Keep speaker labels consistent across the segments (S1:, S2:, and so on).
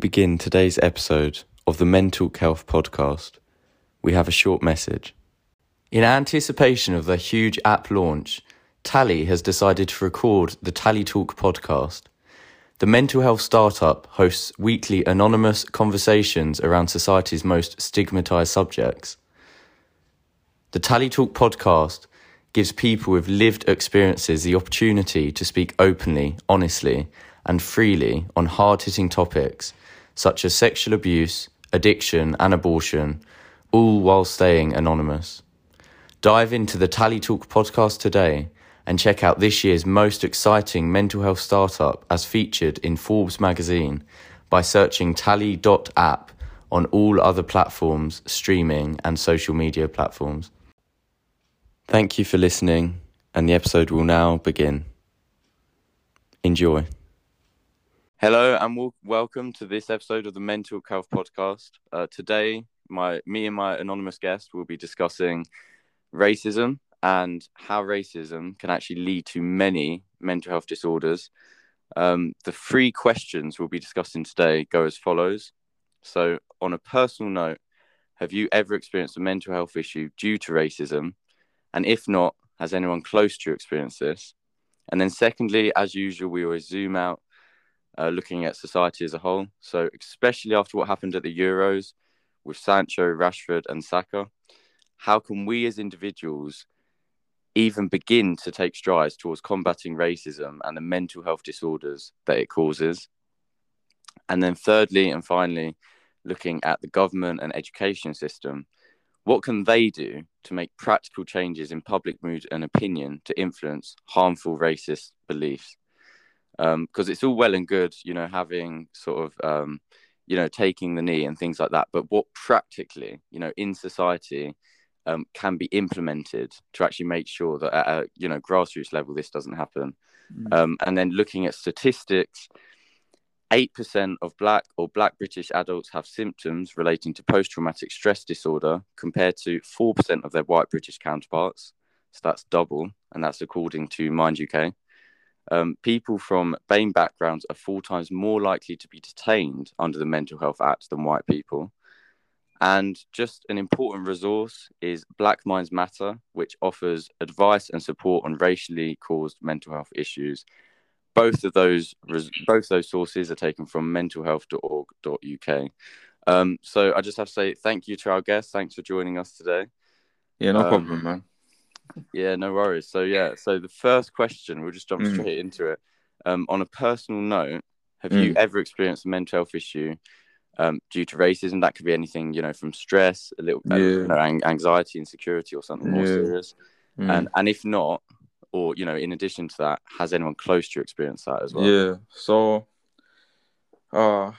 S1: Begin today's episode of the Mental Health Podcast, we have a short message. In anticipation of the huge app launch, Tally has decided to record the Tally Talk podcast. The mental health startup hosts weekly anonymous conversations around society's most stigmatized subjects. The Tally Talk podcast gives people with lived experiences the opportunity to speak openly, honestly, and freely on hard hitting topics such as sexual abuse, addiction, and abortion, all while staying anonymous. Dive into the Tally Talk podcast today and check out this year's most exciting mental health startup as featured in Forbes magazine by searching tally.app on all other platforms, streaming, and social media platforms. Thank you for listening, and the episode will now begin. Enjoy. Hello, and welcome to this episode of the Mental Health Podcast. Uh, today, my me and my anonymous guest will be discussing racism and how racism can actually lead to many mental health disorders. Um, the three questions we'll be discussing today go as follows. So, on a personal note, have you ever experienced a mental health issue due to racism? And if not, has anyone close to you experienced this? And then, secondly, as usual, we always zoom out, uh, looking at society as a whole. So, especially after what happened at the Euros with Sancho, Rashford, and Saka, how can we as individuals even begin to take strides towards combating racism and the mental health disorders that it causes? And then, thirdly and finally, looking at the government and education system, what can they do to make practical changes in public mood and opinion to influence harmful racist beliefs? Because um, it's all well and good, you know, having sort of, um, you know, taking the knee and things like that. But what practically, you know, in society, um, can be implemented to actually make sure that at a you know grassroots level this doesn't happen. Mm. Um, and then looking at statistics, eight percent of Black or Black British adults have symptoms relating to post-traumatic stress disorder, compared to four percent of their white British counterparts. So that's double, and that's according to Mind UK. Um, people from BAME backgrounds are four times more likely to be detained under the Mental Health Act than white people. And just an important resource is Black Minds Matter, which offers advice and support on racially caused mental health issues. Both of those both those sources are taken from mentalhealth.org.uk. Um, so I just have to say thank you to our guests. Thanks for joining us today.
S2: Yeah, no um, problem, man.
S1: Yeah, no worries. So yeah, so the first question, we'll just jump mm. straight into it. Um, on a personal note, have mm. you ever experienced a mental health issue um, due to racism. That could be anything, you know, from stress, a little, yeah. you know, anxiety, insecurity, or something more yeah. serious. Mm. And and if not, or you know, in addition to that, has anyone close to you experienced that as well?
S2: Yeah. So, uh,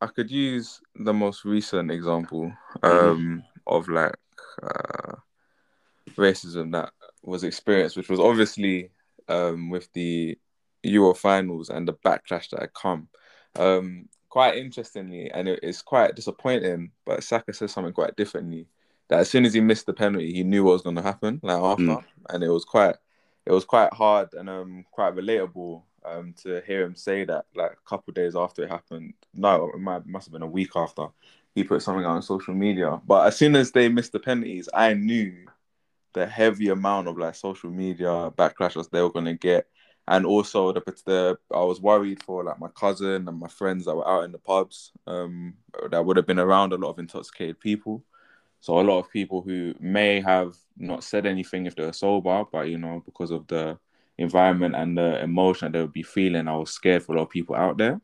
S2: I could use the most recent example mm-hmm. um, mm. of like uh, racism that was experienced, which was obviously um, with the Euro finals and the backlash that had come. Um, quite interestingly, and it, it's quite disappointing, but Saka says something quite differently. That as soon as he missed the penalty, he knew what was going to happen. Like after, mm. and it was quite, it was quite hard and um quite relatable um to hear him say that. Like a couple days after it happened, no, it might must have been a week after. He put something out on social media, but as soon as they missed the penalties, I knew the heavy amount of like social media backlashes they were going to get and also the, the I was worried for like my cousin and my friends that were out in the pubs um, that would have been around a lot of intoxicated people. So a lot of people who may have not said anything if they were sober, but you know because of the environment and the emotion that they would be feeling, I was scared for a lot of people out there.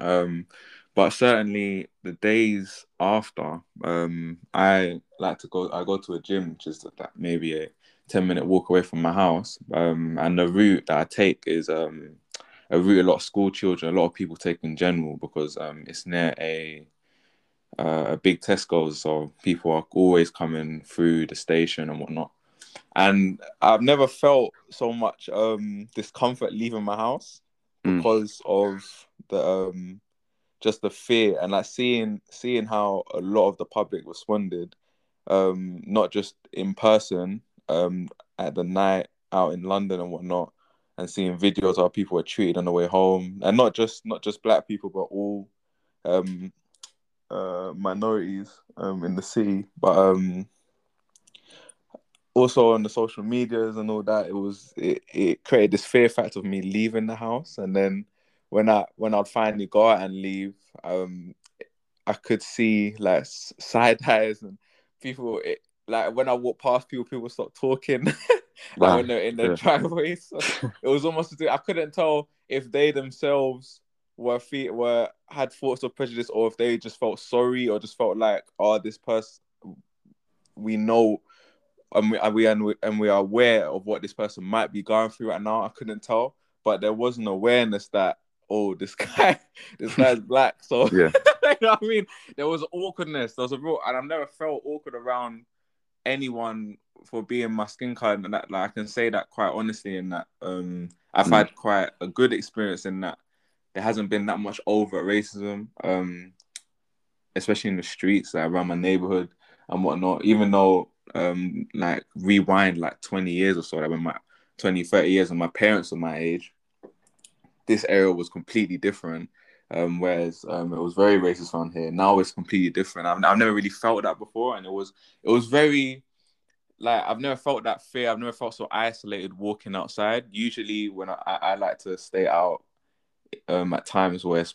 S2: Um, but certainly the days after, um, I like to go. I go to a gym, which is like maybe a 10 minute walk away from my house. Um, and the route that I take is um, a route a lot of school children, a lot of people take in general because um, it's near a uh, a big Tesco's, so people are always coming through the station and whatnot. And I've never felt so much um, discomfort leaving my house mm. because of the um, just the fear and like seeing seeing how a lot of the public responded, um, not just in person um, at the night out in London and whatnot, and seeing videos of how people were treated on the way home, and not just not just black people, but all um, uh, minorities um, in the city, but um, also on the social medias and all that, it was it, it created this fear factor of me leaving the house, and then when I when I'd finally go out and leave, um, I could see like side eyes and people. It, like when I walk past people, people start talking. wow. like when they're in their yeah. driveways, so it was almost. I couldn't tell if they themselves were feet were had thoughts of prejudice or if they just felt sorry or just felt like oh this person we know and we, and we and we and we are aware of what this person might be going through right now. I couldn't tell, but there was an awareness that oh, this guy, this guy's black. So yeah, know what I mean. There was awkwardness. There was a real, and I've never felt awkward around anyone for being my skin color, and that like I can say that quite honestly. In that, um, I've mm. had quite a good experience in that. There hasn't been that much overt racism, um, especially in the streets, like around my neighborhood and whatnot. Even though um like rewind like 20 years or so like when my 20 30 years and my parents were my age this era was completely different um whereas um it was very racist around here now it's completely different I've, I've never really felt that before and it was it was very like I've never felt that fear I've never felt so isolated walking outside usually when I, I like to stay out um at times where it's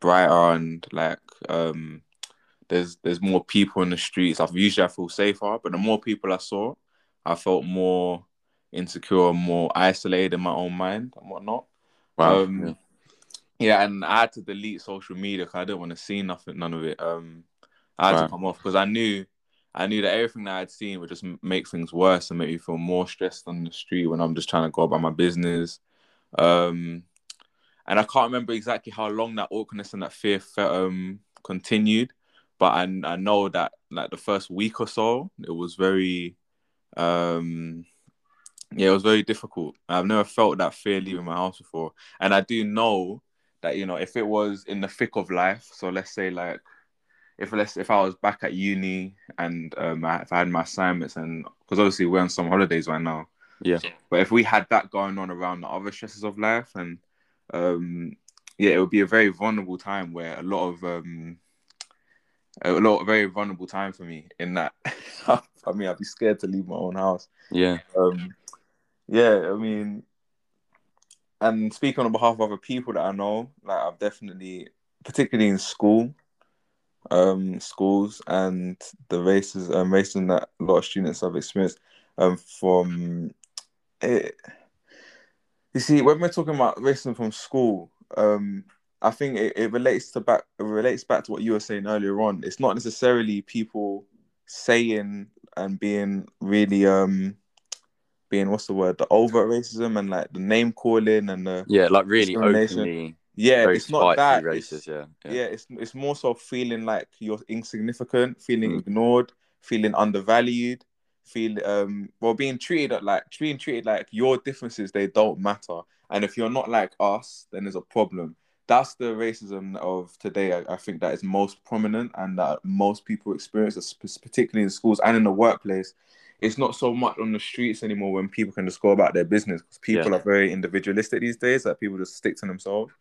S2: brighter and like um there's there's more people in the streets. I've usually I feel safer, but the more people I saw, I felt more insecure, more isolated in my own mind and whatnot. Wow. Um, yeah. Yeah. and I had to delete social media because I didn't want to see nothing, none of it. Um, I had wow. to come off because I knew, I knew that everything that I'd seen would just make things worse and make me feel more stressed on the street when I'm just trying to go about my business. Um, and I can't remember exactly how long that awkwardness and that fear felt, um, continued but I, I know that like the first week or so it was very um yeah it was very difficult i've never felt that fear leaving my house before and i do know that you know if it was in the thick of life so let's say like if let's if i was back at uni and um I, if i had my assignments and because obviously we're on some holidays right now
S1: yeah
S2: but if we had that going on around the other stresses of life and um yeah it would be a very vulnerable time where a lot of um a lot a very vulnerable time for me in that I mean I'd be scared to leave my own house.
S1: Yeah.
S2: Um yeah, I mean and speaking on behalf of other people that I know, like I've definitely particularly in school, um, schools and the races um racism that a lot of students have experienced um from it you see when we're talking about racism from school, um I think it, it relates to back it relates back to what you were saying earlier on. It's not necessarily people saying and being really um being what's the word the overt racism and like the name calling and the
S1: yeah like really openly
S2: yeah it's not that
S1: racist it's, yeah,
S2: yeah, yeah it's it's more so feeling like you're insignificant feeling mm. ignored feeling undervalued feel um well being treated like being treated like your differences they don't matter and if you're not like us then there's a problem that's the racism of today. I, I, think that is most prominent and that most people experience, particularly in schools and in the workplace. It's not so much on the streets anymore when people can just go about their business because people yeah. are very individualistic these days. That people just stick to themselves.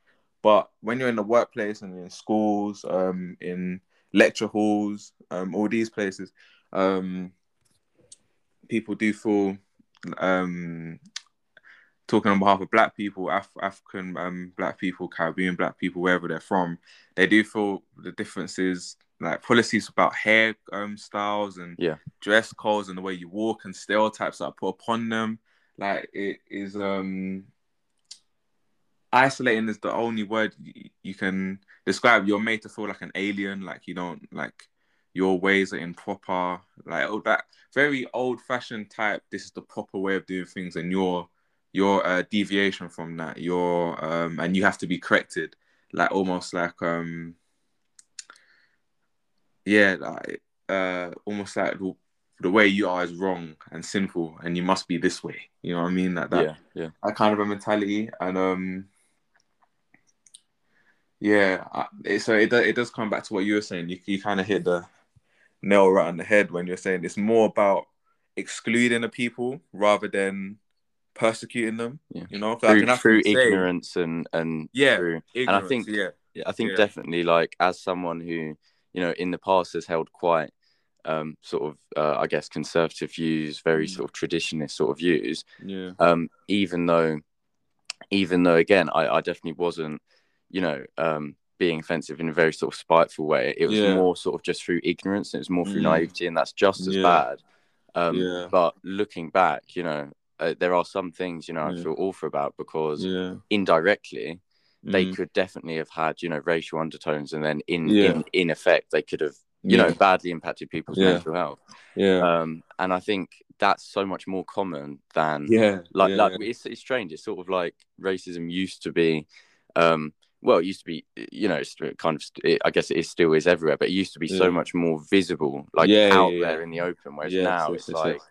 S2: But when you're in the workplace and in schools, um, in lecture halls, um, all these places, um, people do feel um, talking on behalf of black people, Af- African um, black people, Caribbean black people, wherever they're from, they do feel the differences, like policies about hair um, styles and
S1: yeah.
S2: dress codes and the way you walk and stereotypes that are put upon them. Like it is um, isolating is the only word you, you can describe. You're made to feel like an alien, like you don't like your ways are improper, like oh, that very old fashioned type. This is the proper way of doing things, and you're your uh, deviation from that your um and you have to be corrected like almost like um yeah like uh almost like the, the way you are is wrong and sinful and you must be this way you know what i mean like that
S1: yeah yeah
S2: that kind of a mentality and um yeah it, so it, it does come back to what you were saying you, you kind of hit the nail right on the head when you're saying it's more about excluding the people rather than persecuting them.
S1: Yeah.
S2: You know,
S1: through, through ignorance and and
S2: yeah,
S1: through,
S2: and
S1: I think
S2: yeah.
S1: I think
S2: Yeah.
S1: definitely like as someone who you know in the past has held quite um sort of uh, I guess conservative views, very
S2: Mm.
S1: sort of traditionalist sort of views.
S2: Yeah.
S1: Um, even though, even though again, I, I definitely wasn't, you know, um, being offensive in a very sort of spiteful way. It was
S2: Yeah.
S1: more sort of just through ignorance. It was more through
S2: Mm.
S1: naivety, and that's just as
S2: Yeah.
S1: bad. Um,
S2: Yeah.
S1: But looking back, you know, uh, there are some things you know I feel awful about because
S2: Yeah.
S1: indirectly they
S2: Mm.
S1: could definitely have had you know racial undertones, and then in
S2: Yeah.
S1: in in effect they could have you
S2: yeah.
S1: know badly impacted people's
S2: Yeah.
S1: mental health.
S2: Yeah.
S1: Um, and I think that's so much more common than
S2: yeah.
S1: like like it's, it's strange it's sort of like racism used to be um well it used to be you know it's kind of it, i guess it is, still is everywhere but it used to be so much more visible like out there in the open whereas now
S2: yes,
S1: it's
S2: yes,
S1: like.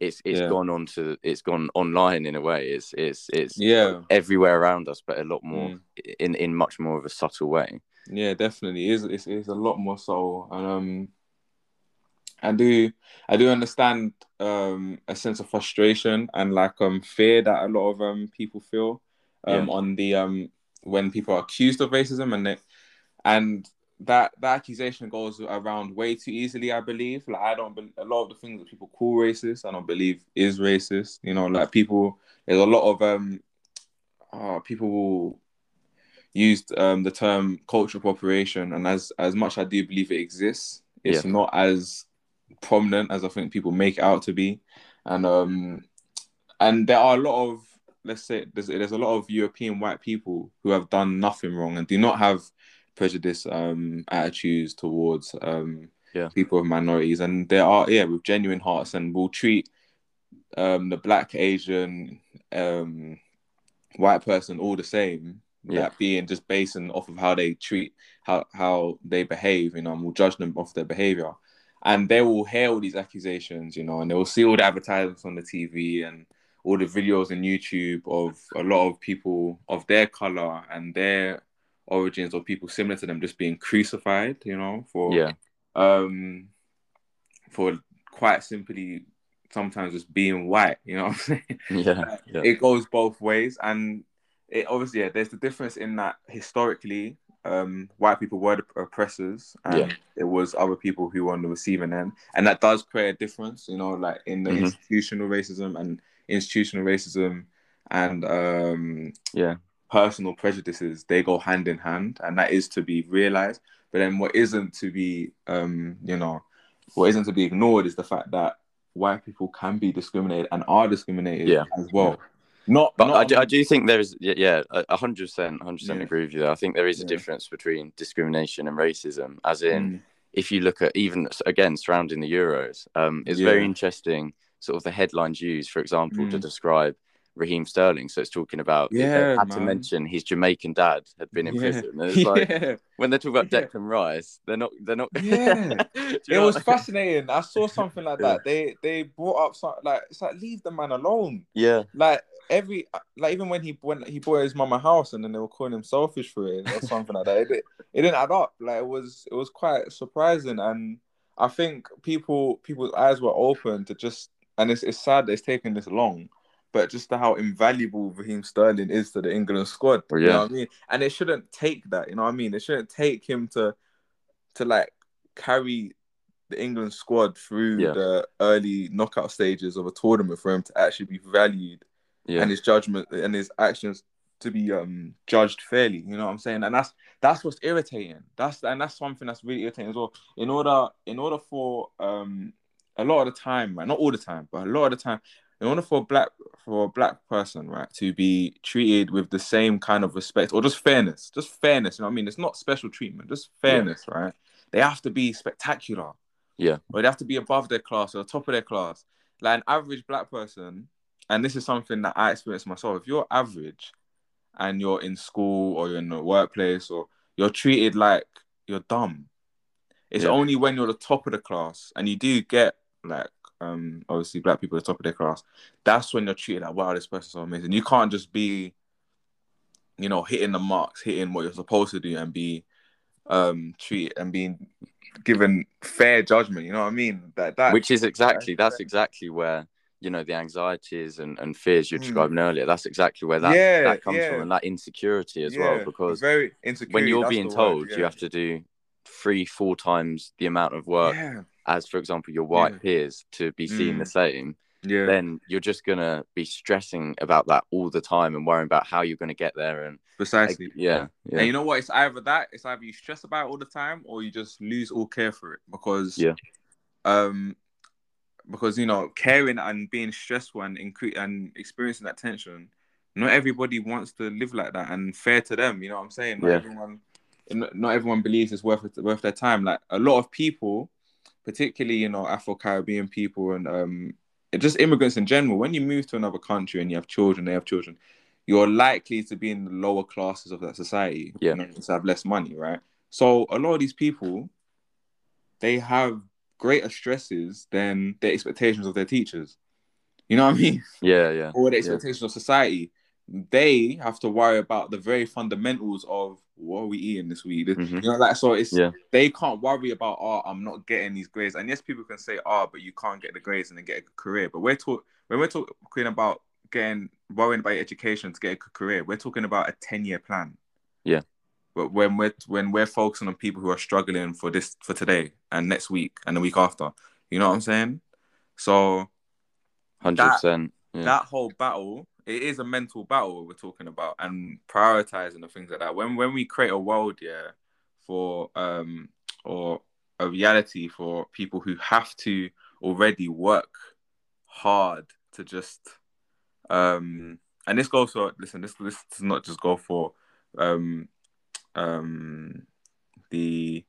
S1: It's it's
S2: Yeah.
S1: gone on to it's gone online in a way it's it's it's
S2: Yeah.
S1: everywhere around us but a lot more
S2: Mm.
S1: in in much more of a subtle way
S2: Yeah, definitely. It is it's, it's a lot more so. And um I do I do understand um a sense of frustration and like um fear that a lot of um people feel um
S1: Yeah.
S2: on the um when people are accused of racism and they, and that that accusation goes around way too easily i believe. Like i don't be, a lot of the things that people call racist i don't believe is racist. You know like people there's a lot of um uh, people will use um the term cultural appropriation and as as much i do believe it exists it's
S1: Yeah.
S2: not as prominent as i think people make it out to be. And um and there are a lot of let's say there's, there's a lot of european white people who have done nothing wrong and do not have prejudice um attitudes towards um
S1: Yeah.
S2: people of minorities and there are yeah with genuine hearts and will treat um the black asian um white person all the same
S1: Yeah.
S2: that being just basing off of how they treat how how they behave you know and will judge them off their behavior and they will hear all these accusations you know and they will see all the advertisements on the tv and all the videos on youtube of a lot of people of their color and their origins or people similar to them just being crucified you know for
S1: yeah.
S2: um for quite simply sometimes just being white you know what i'm saying?
S1: Yeah yeah.
S2: it goes both ways. And it obviously yeah there's the difference in that historically um white people were the oppressors and
S1: Yeah.
S2: it was other people who were on the receiving end. And that does create a difference you know like in the
S1: Mhm.
S2: institutional racism and institutional racism and um
S1: yeah
S2: personal prejudices they go hand in hand and that is to be realized but then what isn't to be um you know what isn't to be ignored is the fact that white people can be discriminated and are discriminated
S1: Yeah.
S2: as well not
S1: But
S2: not
S1: I do, I do think there is, yeah, yeah, a a hundred percent, hundred percent
S2: Yeah.
S1: agree with you there. I think there is a
S2: Yeah.
S1: difference between discrimination and racism, as in,
S2: Mm,
S1: if you look at even again surrounding the Euros, um, it's very interesting, sort of the headlines used, for example, to
S2: Mm.
S1: describe Raheem Sterling. So it's talking about,
S2: Yeah,
S1: had to mention his Jamaican dad had been in
S2: yeah.
S1: prison. It's like,
S2: yeah
S1: when they talk about
S2: Yeah.
S1: Declan Rice, they're not, they're not,
S2: Yeah. It was fascinating i saw something like that they they brought up some like it's like leave the man alone
S1: yeah,
S2: like every like even when he when he bought his mama house and then they were calling him selfish for it or something like that. It, it didn't add up. Like it was it was quite surprising and I think people people's eyes were open to just and it's it's sad that it's taken this long, but just to how invaluable Raheem Sterling is to the England squad.
S1: Well,
S2: You know
S1: yeah.
S2: what I mean? And it shouldn't take that, you know what I mean? It shouldn't take him to to like carry the England squad through
S1: Yeah.
S2: the early knockout stages of a tournament for him to actually be valued
S1: yeah,
S2: and his judgment and his actions to be um judged fairly. You know what I'm saying? And that's that's what's irritating. That's and that's something that's really irritating as well. In order in order for um a lot of the time, right? Not all the time, but a lot of the time, in order for a black for a black person, right, to be treated with the same kind of respect or just fairness, just fairness. You know what I mean? It's not special treatment, just fairness, right? They have to be spectacular.
S1: Yeah.
S2: Or they have to be above their class or top of their class. Like an average black person, and this is something that I experienced myself. If you're average and you're in school or you're in the workplace or you're treated like you're dumb, it's
S1: Yeah.
S2: only when you're the top of the class and you do get like um obviously black people at the top of their class, that's when you're treated like wow, this person's so amazing. You can't just be, you know, hitting the marks, hitting what you're supposed to do and be um treated and being given fair judgment. You know what I mean? That that
S1: which is exactly that's exactly where you know the anxieties and, and fears you're
S2: Mm.
S1: describing earlier that's exactly where that
S2: Yeah,
S1: that comes
S2: yeah.
S1: from and that insecurity as
S2: Yeah,
S1: well because
S2: very
S1: when you're being told
S2: word,
S1: you have to do three four times the amount of work
S2: Yeah,
S1: as for example your white
S2: Yeah.
S1: peers to be seen the
S2: Mm.
S1: same
S2: yeah,
S1: then you're just gonna be stressing about that all the time and worrying about how you're gonna get there and like,
S2: precisely.
S1: yeah yeah
S2: And you know what? It's either that, it's either you stress about it all the time, or you just lose all care for it because,
S1: Yeah.
S2: um, because you know, caring and being stressful and incre- and experiencing that tension, not everybody wants to live like that, and fair to them. You know what I'm saying? Not
S1: Yeah.
S2: everyone, not everyone believes it's worth it, worth their time. Like a lot of people, particularly you know Afro Caribbean people and um, just immigrants in general. When you move to another country and you have children, they have children you're likely to be in the lower classes of that society.
S1: Yeah.
S2: You know, to have less money, right? So a lot of these people, they have greater stresses than the expectations of their teachers. You know what I mean?
S1: yeah yeah
S2: Or the expectations of society. They have to worry about the very fundamentals of what are we eating this week.
S1: Mhm.
S2: You know, like so it's
S1: Yeah.
S2: they can't worry about oh I'm not getting these grades. And yes, people can say oh but you can't get the grades and then get a career. But we're talking when we're talking about getting worrying about education to get a career, we're talking about a 10 year plan.
S1: Yeah.
S2: But when we're when we're focusing on people who are struggling for this for today and next week and the week after, you know what I'm saying? So
S1: hundred percent yeah
S2: that whole battle, it is a mental battle we're talking about and prioritizing the things like that. When when we create a world, yeah, for um or a reality for people who have to already work hard to just um and this goes for listen, this this does not just go for um um the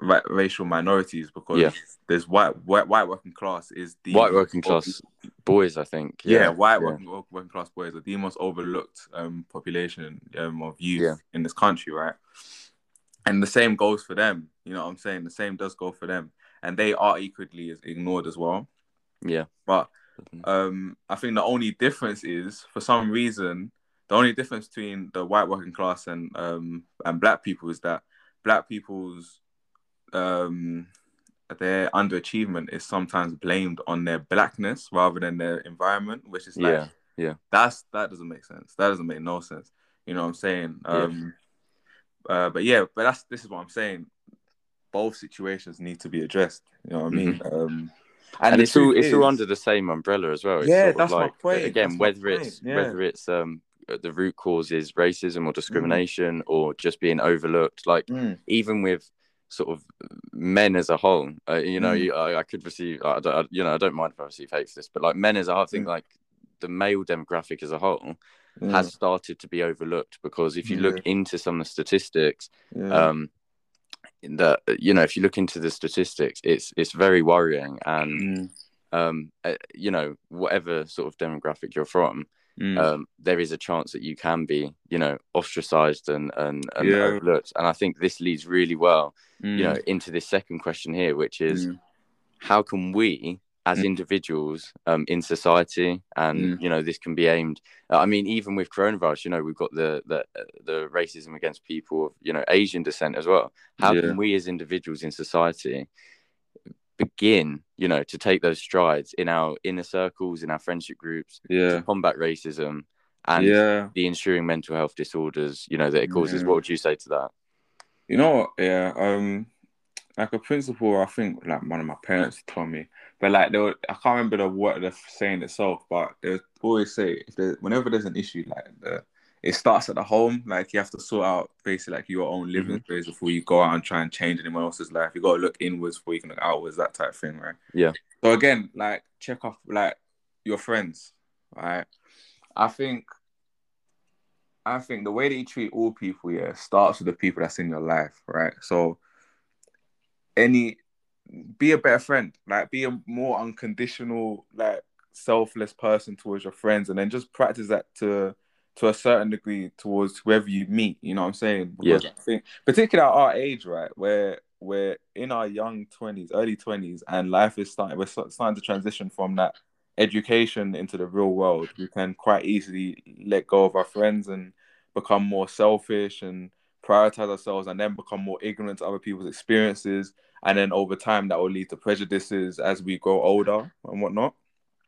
S2: ra- racial minorities because
S1: Yeah.
S2: there's white, white white working class is the
S1: white working class boys i think
S2: yeah,
S1: yeah
S2: white
S1: yeah.
S2: working, working class boys are the most overlooked um, population um, of youth in this country, right? And the same goes for them. You know what I'm saying? The same does go for them, and they are equally as ignored as well.
S1: yeah
S2: But um, I think the only difference is, for some reason, the only difference between the white working class and um, and black people is that black people's um, their underachievement is sometimes blamed on their blackness rather than their environment, which is like
S1: yeah yeah
S2: that's that doesn't make sense. That doesn't make no sense. You know what I'm saying?
S1: Yeah.
S2: Um, uh, but yeah, but that's this is what I'm saying. Both situations need to be addressed. You know what I mean? Um,
S1: and,
S2: the
S1: it's all it's all under the same umbrella as well. It's
S2: Yeah, that's my point,
S1: Again,
S2: that's
S1: whether it's
S2: yeah.
S1: whether it's um the root cause is racism
S2: Mm.
S1: or discrimination or just being overlooked. Like even with sort of men as a whole, uh, you know,
S2: Mm.
S1: you, I, I could receive, I, don't- I, you know, I don't mind if I receive hate for this, but like men as a whole, I think
S2: Mm.
S1: like the male demographic as a whole
S2: Mm.
S1: has started to be overlooked because if you look into some of the statistics,
S2: Yeah.
S1: um, that you know, if you look into the statistics, it's it's very worrying and
S2: Mm.
S1: um, uh, you know, whatever sort of demographic you're from,
S2: Mm.
S1: um, there is a chance that you can be, you know, ostracized and and, and
S2: Yeah.
S1: overlooked. And I think this leads really well,
S2: Mm.
S1: you know, into this second question here, which is
S2: Mm.
S1: how can we, as
S2: Mm.
S1: individuals um, in society, and
S2: Mm.
S1: you know, this can be aimed. I mean, even with coronavirus, you know, we've got the the the racism against people of you know Asian descent as well. How
S2: Yeah.
S1: can we, as individuals in society, begin, you know, to take those strides in our inner circles, in our friendship groups,
S2: yeah.
S1: to combat racism and
S2: yeah.
S1: the ensuing mental health disorders, you know, that it causes.
S2: Yeah.
S1: What would you say to that?
S2: You know? Yeah. Um, like a principle, I think like one of my parents told me, but like they were, I can't remember the word the saying itself, but they always say if there, whenever there's an issue, like the it starts at the home. Like you have to sort out basically like your own living mm-hmm. space before you go out and try and change anyone else's life. You got to look inwards before you can look outwards. That type of thing, right?
S1: Yeah.
S2: So again, like check off like your friends, right? I think I think the way that you treat all people, yeah, starts with the people that's in your life, right? So any be a better friend, like be a more unconditional, like selfless person towards your friends, and then just practice that to to a certain degree towards whoever you meet. You know what I'm saying? Because I think, particularly at our age, right, where we're in our young twenties, early twenties, and life is starting. We're starting to transition from that education into the real world. We can quite easily let go of our friends and become more selfish and prioritize ourselves, and then become more ignorant to other people's experiences. And then over time, that will lead to prejudices as we grow older and whatnot.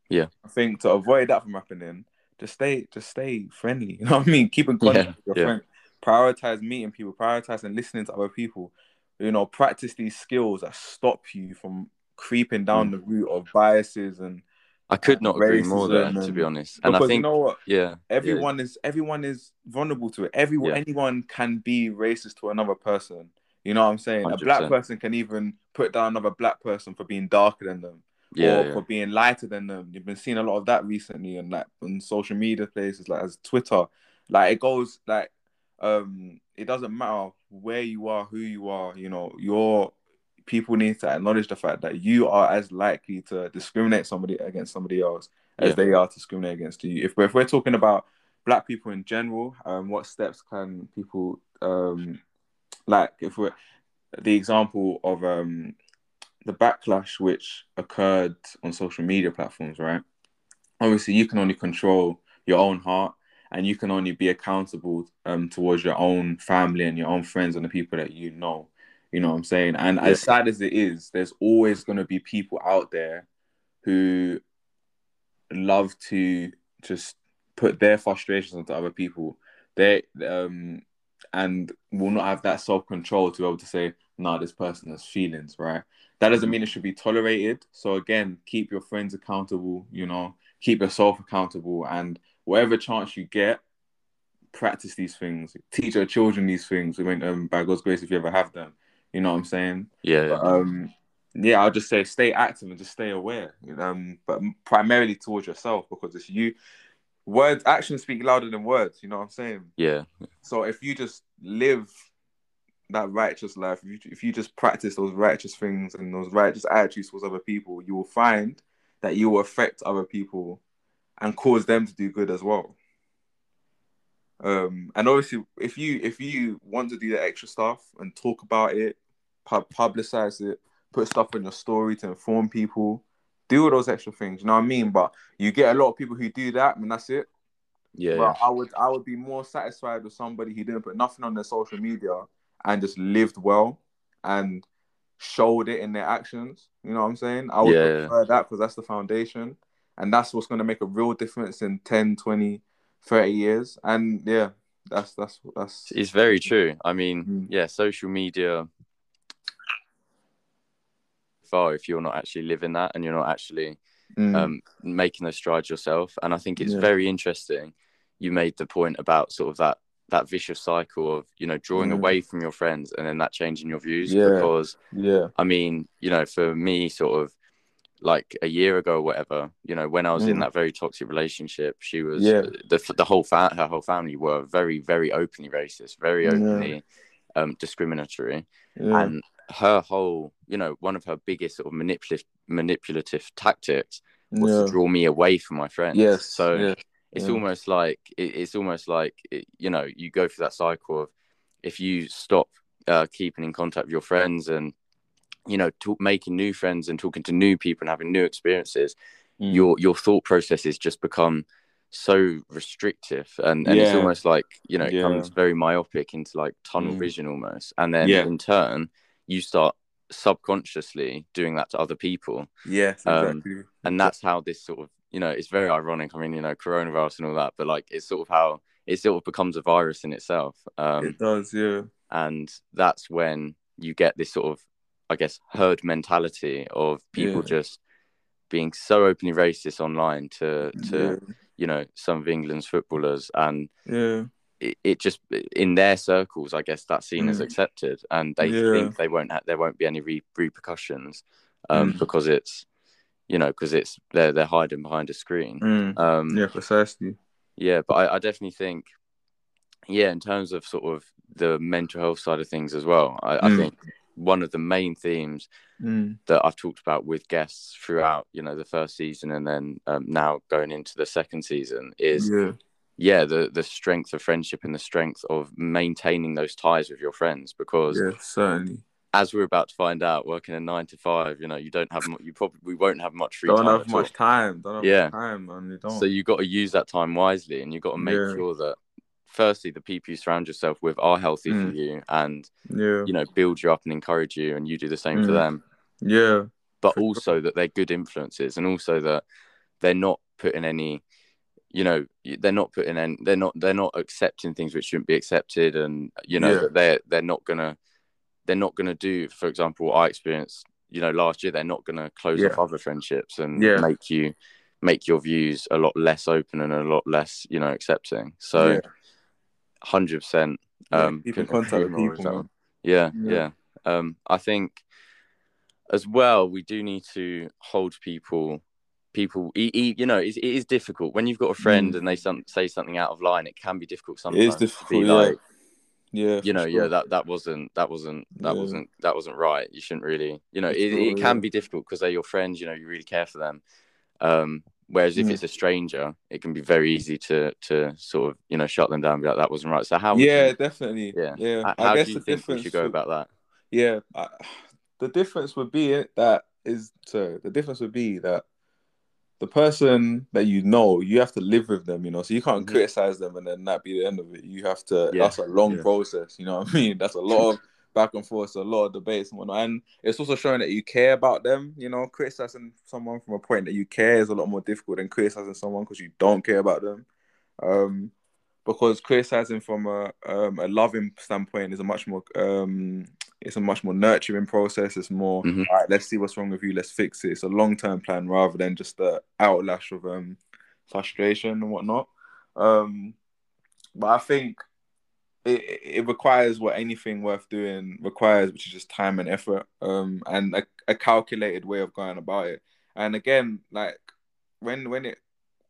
S1: Yeah.
S2: I think to avoid that from happening, just stay, just stay friendly. You know what I mean? Keep in contact
S1: Yeah,
S2: with your
S1: yeah.
S2: friends. Prioritize meeting people. Prioritize and listening to other people. You know, practice these skills that stop you from creeping down
S1: Mm.
S2: the route of biases and
S1: I could not agree more there, to be honest. And
S2: because
S1: I think,
S2: you know what,
S1: yeah,
S2: everyone is everyone is vulnerable to it. Everyone
S1: Yeah.
S2: anyone can be racist to another person. You know what I'm saying? A black person can even put down another black person for being darker than them
S1: yeah,
S2: or
S1: yeah,
S2: for being lighter than them. You've been seeing a lot of that recently, and like on social media places like as Twitter, like it goes like um it doesn't matter where you are, who you are. You know, your people need to acknowledge the fact that you are as likely to discriminate somebody against somebody else as
S1: Yeah.
S2: they are to discriminate against you. If if we're talking about black people in general, um, what steps can people um like if we're the example of um the backlash which occurred on social media platforms, right? Obviously, you can only control your own heart, and you can only be accountable um, towards your own family and your own friends and the people that you know. You know what I'm saying? And
S1: Yeah.
S2: as sad as it is, there's always going to be people out there who love to just put their frustrations onto other people. They um and will not have that self control to be able to say, "No, this person has feelings," right? That doesn't mean it should be tolerated. So again, keep your friends accountable. You know, keep yourself accountable, and whatever chance you get, practice these things. Teach your children these things. When um, by God's grace, if you ever have them, you know what I'm saying.
S1: yeah, yeah.
S2: But, um, yeah, I'll just say stay active and just stay aware. You Um, but primarily towards yourself because it's you. Words, actions speak louder than words. You know what I'm saying?
S1: yeah,
S2: So if you just live that righteous life, if you, if you just practice those righteous things and those righteous attitudes towards other people, you will find that you will affect other people and cause them to do good as well. Um, and obviously, if you if you want to do the extra stuff and talk about it, pub- publicize it, put stuff in your story to inform people, do all those extra things. You know what I mean? But you get a lot of people who do that, and that's it.
S1: yeah,
S2: But I would I would be more satisfied with somebody who didn't put nothing on their social media and just lived well and showed it in their actions. You know what I'm saying? I would
S1: Yeah.
S2: prefer that because that's the foundation. And that's what's going to make a real difference in 10, 20, 30 years. And yeah, that's that's that's
S1: It's very true. I mean,
S2: Mm.
S1: yeah, social media far if you're not actually living that and you're not actually
S2: Mm.
S1: um, making those strides yourself. And I think it's
S2: Yeah.
S1: very interesting. You made the point about sort of that that vicious cycle of you know drawing
S2: Mm.
S1: away from your friends and then that changing your views
S2: Yeah.
S1: because
S2: yeah.
S1: I mean you know for me sort of like a year ago or whatever you know when I was in
S2: Mm.
S1: that very toxic relationship she was
S2: Yeah.
S1: the the whole fa- her whole family were very very openly racist very
S2: Yeah.
S1: openly um discriminatory
S2: Yeah.
S1: and her whole you know one of her biggest sort of manipulative manipulative tactics was
S2: yeah.
S1: to draw me away from my friends
S2: Yes.
S1: so
S2: yeah.
S1: It's
S2: yeah.
S1: almost like it, it's almost like it, you know you go through that cycle of if you stop uh, keeping in contact with your friends and you know talk, making new friends and talking to new people and having new experiences
S2: Mm.
S1: your your thought processes just become so restrictive and, and it's almost like you know it
S2: Yeah.
S1: comes very myopic into like tunnel
S2: Mm.
S1: vision almost and then
S2: Yeah.
S1: in turn you start subconsciously doing that to other people
S2: Yes,
S1: um,
S2: exactly.
S1: and that's how this sort of you know it's very ironic i mean you know coronavirus and all that but like it's sort of how it sort of becomes a virus in itself um
S2: it does, yeah.
S1: and that's when you get this sort of i guess herd mentality of people
S2: Yeah.
S1: just being so openly racist online to to
S2: yeah.
S1: you know some of england's footballers and
S2: Yeah.
S1: it, it just in their circles i guess that's seen as
S2: Mm.
S1: accepted and they
S2: Yeah.
S1: think they won't have there won't be any re- repercussions um
S2: Mm.
S1: because it's you know because it's they're they're hiding behind a screen
S2: Mm.
S1: um
S2: Yeah, precisely.
S1: yeah but I, I definitely think yeah in terms of sort of the mental health side of things as well i, I
S2: Mm.
S1: think one of the main themes
S2: Mm.
S1: that i've talked about with guests throughout you know the first season and then um, now going into the second season is
S2: Yeah.
S1: yeah the the strength of friendship and the strength of maintaining those ties with your friends because
S2: Yeah, certainly.
S1: As we're about to find out working a nine to five you know you don't have you probably we won't have much free time.
S2: Don't
S1: time
S2: have much time. Don't have
S1: Yeah.
S2: much time, man. You don't.
S1: so you got to use that time wisely and you got to make
S2: Yeah.
S1: sure that firstly the people you surround yourself with are healthy for
S2: Mm.
S1: you and
S2: yeah.
S1: you know build you up and encourage you and you do the same for
S2: Mm.
S1: them
S2: Yeah.
S1: but
S2: For
S1: also that they're good influences and also that they're not putting any you know they're not putting in they're not they're not accepting things which shouldn't be accepted and you know
S2: Yeah.
S1: they're they're not gonna they're not gonna do for example what i experienced you know last year they're not gonna close
S2: Yeah.
S1: off other friendships and
S2: Yeah.
S1: make you make your views a lot less open and a lot less you know accepting so
S2: Yeah.
S1: 100%
S2: Yeah,
S1: um
S2: in contact
S1: agree
S2: with
S1: more
S2: people,
S1: yeah
S2: Yeah.
S1: yeah um i think as well we do need to hold people people you know it, it is difficult when you've got a friend and they some, say something out of line it can be difficult
S2: sometimes. It is
S1: to
S2: difficult,
S1: be
S2: yeah. Yeah,
S1: you know yeah that that wasn't that wasn't that
S2: Yeah.
S1: wasn't that wasn't right you shouldn't really you know it,
S2: sure,
S1: it can
S2: yeah.
S1: be difficult because they're your friends you know you really care for them um whereas if
S2: Mm.
S1: it's a stranger it can be very easy to to sort of you know shut them down and be like that wasn't right so how
S2: yeah,
S1: you,
S2: definitely.
S1: yeah
S2: yeah.
S1: H-
S2: I
S1: how
S2: guess
S1: do you
S2: the
S1: think we
S2: difference
S1: should go
S2: would-
S1: about that
S2: Yeah, I, the difference would be it that is so the difference would be that the person that you know, you have to live with them, you know, so you can't
S1: Mhm.
S2: criticize them and then that be the end of it. You have to.
S1: Yeah,
S2: That's a long
S1: yeah.
S2: process, you know what I mean? That's a lot of back and forth, a lot of debates and whatnot, and it's also showing that you care about them. You know, criticizing someone from a point that you care is a lot more difficult than criticizing someone because you don't care about them. Um, because criticizing from a um, a loving standpoint is a much more um, it's a much more nurturing process. It's more
S1: Mhm.
S2: all right. Let's see what's wrong with you. Let's fix it. It's a long term plan rather than just the outlash of um, frustration and whatnot. Um, but I think it, it requires what anything worth doing requires, which is just time and effort, um, and a, a calculated way of going about it. And again, like when when it,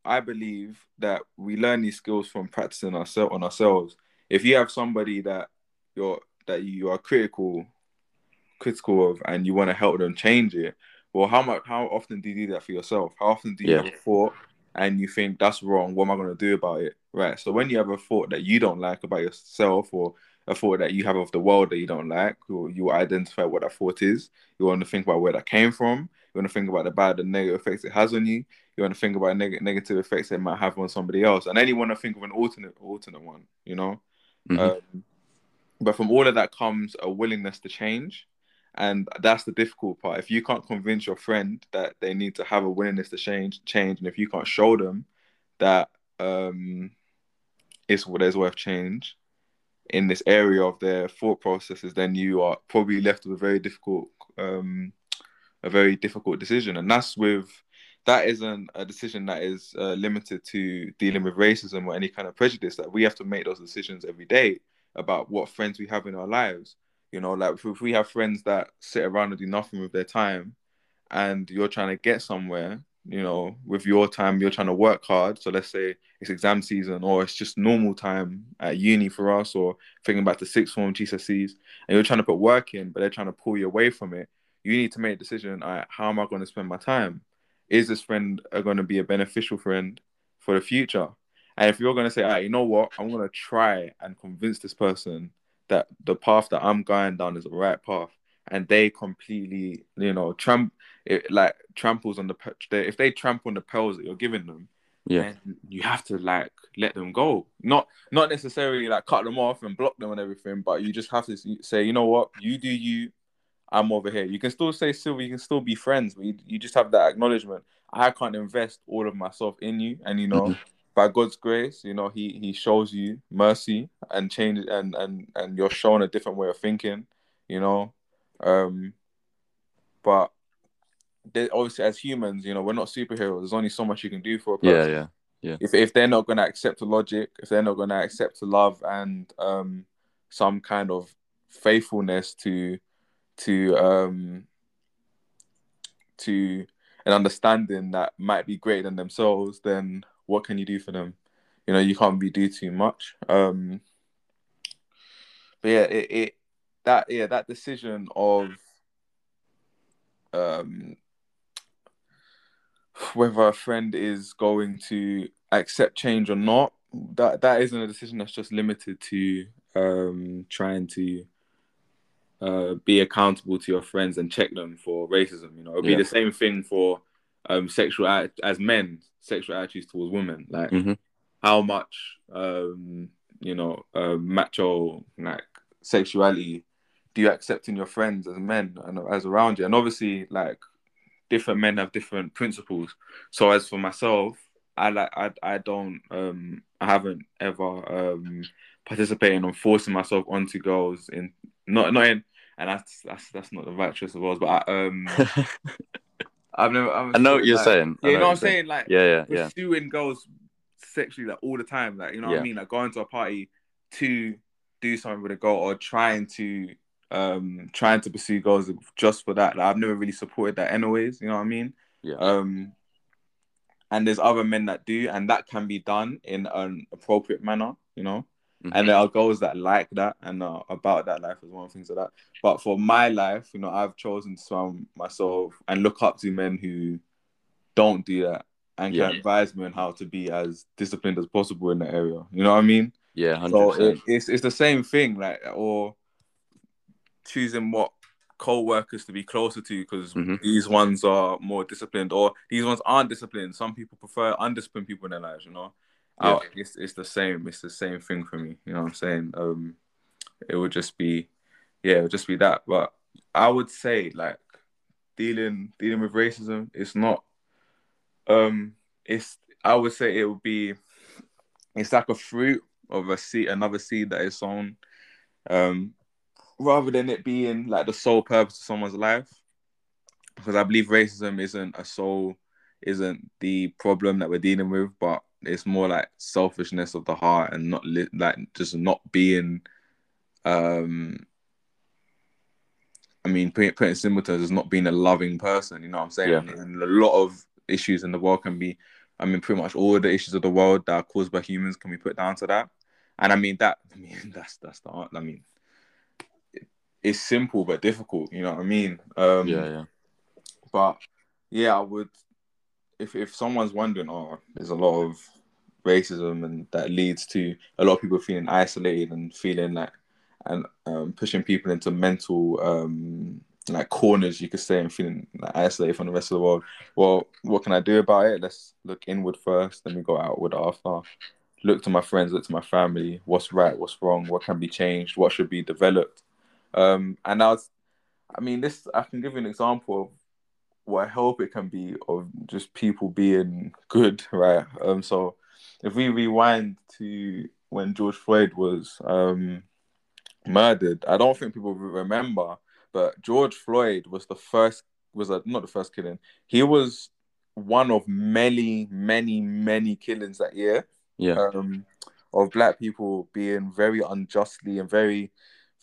S2: I believe that we learn these skills from practicing ourselves on ourselves. If you have somebody that you're that you are critical critical of and you want to help them change it, well, how much how often do you do that for yourself? How often do you
S1: Yeah.
S2: have a thought and you think that's wrong? What am I going to do about it? Right. So when you have a thought that you don't like about yourself or a thought that you have of the world that you don't like, you, you identify what that thought is. You want to think about where that came from. You want to think about the bad and negative effects it has on you. You want to think about neg- negative effects it might have on somebody else, and then you want to think of an alternate alternate one. You know.
S1: Mhm.
S2: Um, but from all of that comes a willingness to change. And that's the difficult part. If you can't convince your friend that they need to have a willingness to change, change, and if you can't show them that um, it's worth change in this area of their thought processes, then you are probably left with a very difficult, um, a very difficult decision. And that's with that isn't a decision that is uh, limited to dealing with racism or any kind of prejudice. That we have to make those decisions every day about what friends we have in our lives. You know, like if, we have friends that sit around and do nothing with their time, and you're trying to get somewhere, you know, with your time, you're trying to work hard. So let's say it's exam season, or it's just normal time at uni for us, or thinking back to sixth form GCSEs, and you're trying to put work in, but they're trying to pull you away from it. You need to make a decision. How am I going to spend my time? Is this friend going to be a beneficial friend for the future? And if you're going to say, all right, you know what, I'm going to try and convince this person that the path that I'm going down is the right path, and they completely, you know, tramp it like tramples on the they, if they trample on the pearls that you're giving them,
S1: yeah
S2: then you have to like let them go. Not not necessarily like cut them off and block them and everything, but you just have to say, you know what, you do you. I'm over here. You can still say Silver, you can still be friends, but you, you just have that acknowledgement. I can't invest all of myself in you, and you know,
S1: Mhm.
S2: By God's grace, you know, He He shows you mercy and change, and and and you're shown a different way of thinking, you know. Um, but they, obviously, as humans, you know, we're not superheroes. There's only so much you can do for a person
S1: yeah yeah
S2: if if they're not gonna accept the logic, if they're not gonna accept the love and um some kind of faithfulness to to um to an understanding that might be greater than themselves, then what can you do for them? You know, you can't be do too much. Um but yeah, it, it that yeah, that decision of um whether a friend is going to accept change or not that that isn't a decision that's just limited to um trying to uh be accountable to your friends and check them for racism you know it'll be the same thing for um sexual as men sexual attitudes towards women like
S1: Mhm.
S2: how much um you know uh, macho like sexuality do you accept in your friends as men and as around you and obviously like different men have different principles. So as for myself, I like I I don't um I haven't ever um participated on forcing myself onto girls in not not in and that's that's that's not the right choice of words, but I, um I've never. i
S1: I know what you're
S2: like,
S1: saying.
S2: Yeah, you know what I'm
S1: you're
S2: saying? Like,
S1: Yeah, yeah, yeah.
S2: pursuing girls sexually like all the time. Like, you know what
S1: Yeah.
S2: I mean? Like going to a party to do something with a girl or trying to um trying to pursue girls just for that. Like, I've never really supported that anyways, you know what I mean?
S1: Yeah.
S2: Um and there's other men that do, and that can be done in an appropriate manner, you know.
S1: Mhm.
S2: And there are girls that like that and are about that life as well, things like that. But for my life, you know, I've chosen to surround myself and look up to men who don't do that and
S1: Yeah.
S2: can advise me on how to be as disciplined as possible in that area. You know what I mean?
S1: Yeah, hundred
S2: So
S1: percent.
S2: it, it's it's the same thing, like or choosing what co-workers to be closer to because
S1: Mhm.
S2: these ones are more disciplined or these ones aren't disciplined. Some people prefer undisciplined people in their lives, you know.
S1: Yeah.
S2: Uh, it's it's the same. It's the same thing for me. You know what I'm saying? Um, it would just be, yeah, it would just be that. But I would say like dealing dealing with racism, it's not. Um, it's I would say it would be, it's like a fruit of a seed, another seed that is sown. Um, rather than it being like the sole purpose of someone's life, because I believe racism isn't a sole, isn't the problem that we're dealing with, but it's more like selfishness of the heart and not li- like just not being um I mean putting, putting simple terms is not being a loving person, you know what I'm saying?
S1: Yeah.
S2: And, and a lot of issues in the world can be I mean pretty much all the issues of the world that are caused by humans can be put down to that. And I mean that I mean that's that's the art. I mean it's simple but difficult, you know what I mean? Um
S1: yeah, yeah.
S2: but yeah, I would. If if someone's wondering, oh, there's a lot of racism, and that leads to a lot of people feeling isolated and feeling like, and um, pushing people into mental um, like corners, you could say, and feeling like isolated from the rest of the world. Well, what can I do about it? Let's look inward first, then we go outward after. Look to my friends, look to my family. What's right? What's wrong? What can be changed? What should be developed? Um, and I was, I mean, this I can give you an example of what I hope it can be of just people being good, right? Um, so if we rewind to when George Floyd was um murdered, I don't think people remember, but George Floyd was the first was a, not the first killing. He was one of many, many, many killings that year
S1: Yeah.
S2: um, of black people being very unjustly and very,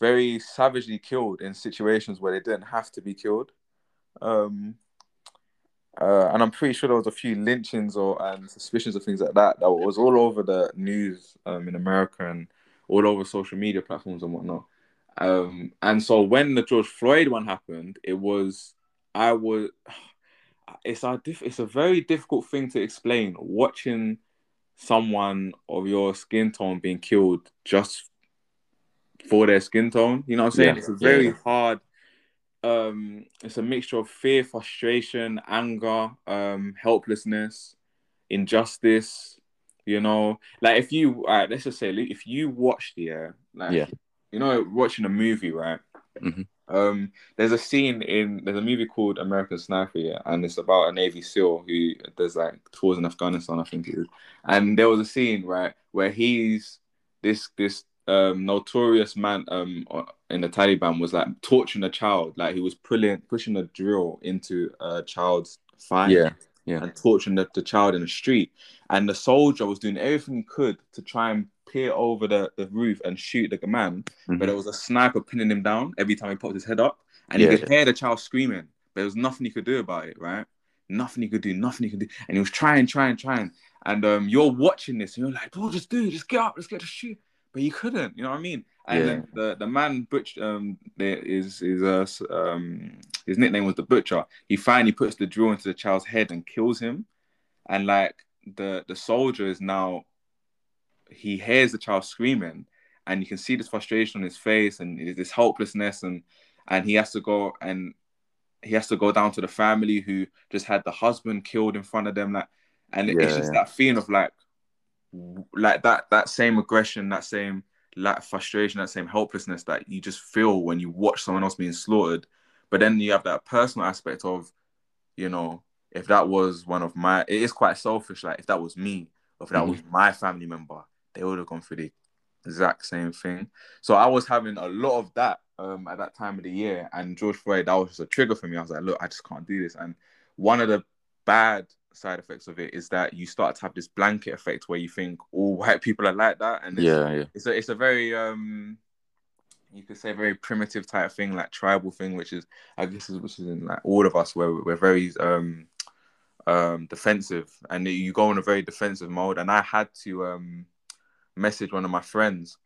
S2: very savagely killed in situations where they didn't have to be killed. Um, uh, and I'm pretty sure there was a few lynchings or and suspicions of things like that that was all over the news um, in America and all over social media platforms and whatnot. Um, and so when the George Floyd one happened, it was I was it's a diff- it's a very difficult thing to explain watching someone of your skin tone being killed just for their skin tone. You know what I'm saying?
S1: Yeah,
S2: It's a very
S1: yeah.
S2: hard. Um, it's a mixture of fear, frustration, anger, um, helplessness, injustice. You know, like if you, right, let's just say, if you watched the, yeah, like,
S1: Yeah.
S2: you know, watching a movie, right?
S1: Mhm.
S2: Um, there's a scene in there's a movie called American Sniper, yeah, and it's about a Navy SEAL who does like tours in Afghanistan, I think it is. And there was a scene right where he's this this um notorious man um in the Taliban was like torturing a child, like he was pulling pushing a drill into a child's thigh
S1: Yeah. Yeah.
S2: and torturing the, the child in the street. And the soldier was doing everything he could to try and peer over the, the roof and shoot the man.
S1: Mhm.
S2: But there was a sniper pinning him down every time he popped his head up. And
S1: Yeah,
S2: he could hear the child screaming, but there was nothing he could do about it, right? Nothing he could do, nothing he could do. And he was trying, trying, trying. And um, you're watching this and you're like, bro, just do it, just get up, let's get to shoot. But he couldn't, you know what I mean? And
S1: Yeah.
S2: the, the man Butch um is is uh, um his nickname was the Butcher. He finally puts the drill into the child's head and kills him. And like the the soldier is now he hears the child screaming and you can see this frustration on his face and this helplessness and and he has to go and he has to go down to the family who just had the husband killed in front of them like and it's just
S1: yeah.
S2: that feeling of like like that that same aggression that same frustration that same helplessness that you just feel when you watch someone else being slaughtered but then you have that personal aspect of you know, if that was one of my, it is quite selfish. Like if that was me, or if that
S1: Mhm.
S2: was my family member, they would have gone through the exact same thing. So I was having a lot of that um, at that time of the year, and George Floyd, that was just a trigger for me. I was like, look, I just can't do this. And one of the bad side effects of it is that you start to have this blanket effect where you think all white people are like that, and it's,
S1: Yeah, yeah.
S2: it's a it's a very um you could say very primitive type thing like tribal thing which is i guess is which is in like all of us where we're very um um defensive and you go in a very defensive mode and i had to um message one of my friends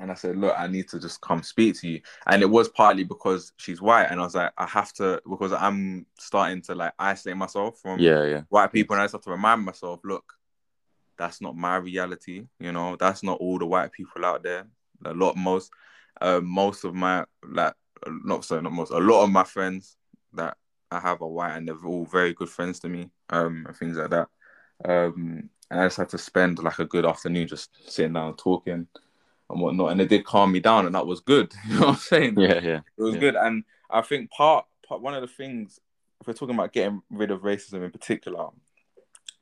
S2: and i said look i need to just come speak to you and it was partly because she's white and i was like i have to because i'm starting to like isolate myself from
S1: Yeah, yeah.
S2: white people and I just have to remind myself, look, that's not my reality. You know, that's not all the white people out there. A lot, most, uh, most of my like, not so, not most, a lot of my friends that I have are white, and they're all very good friends to me, um, and things like that. Um, and I just had to spend like a good afternoon just sitting down talking and whatnot, and it did calm me down, and that was good. You know what I'm saying?
S1: Yeah, yeah.
S2: It was
S1: Yeah.
S2: good, and I think part, part one of the things if we're talking about getting rid of racism in particular,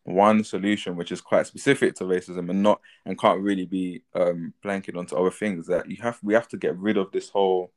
S2: one solution which is quite specific to racism and not and can't really be um blanket onto other things that you have we have to get rid of this whole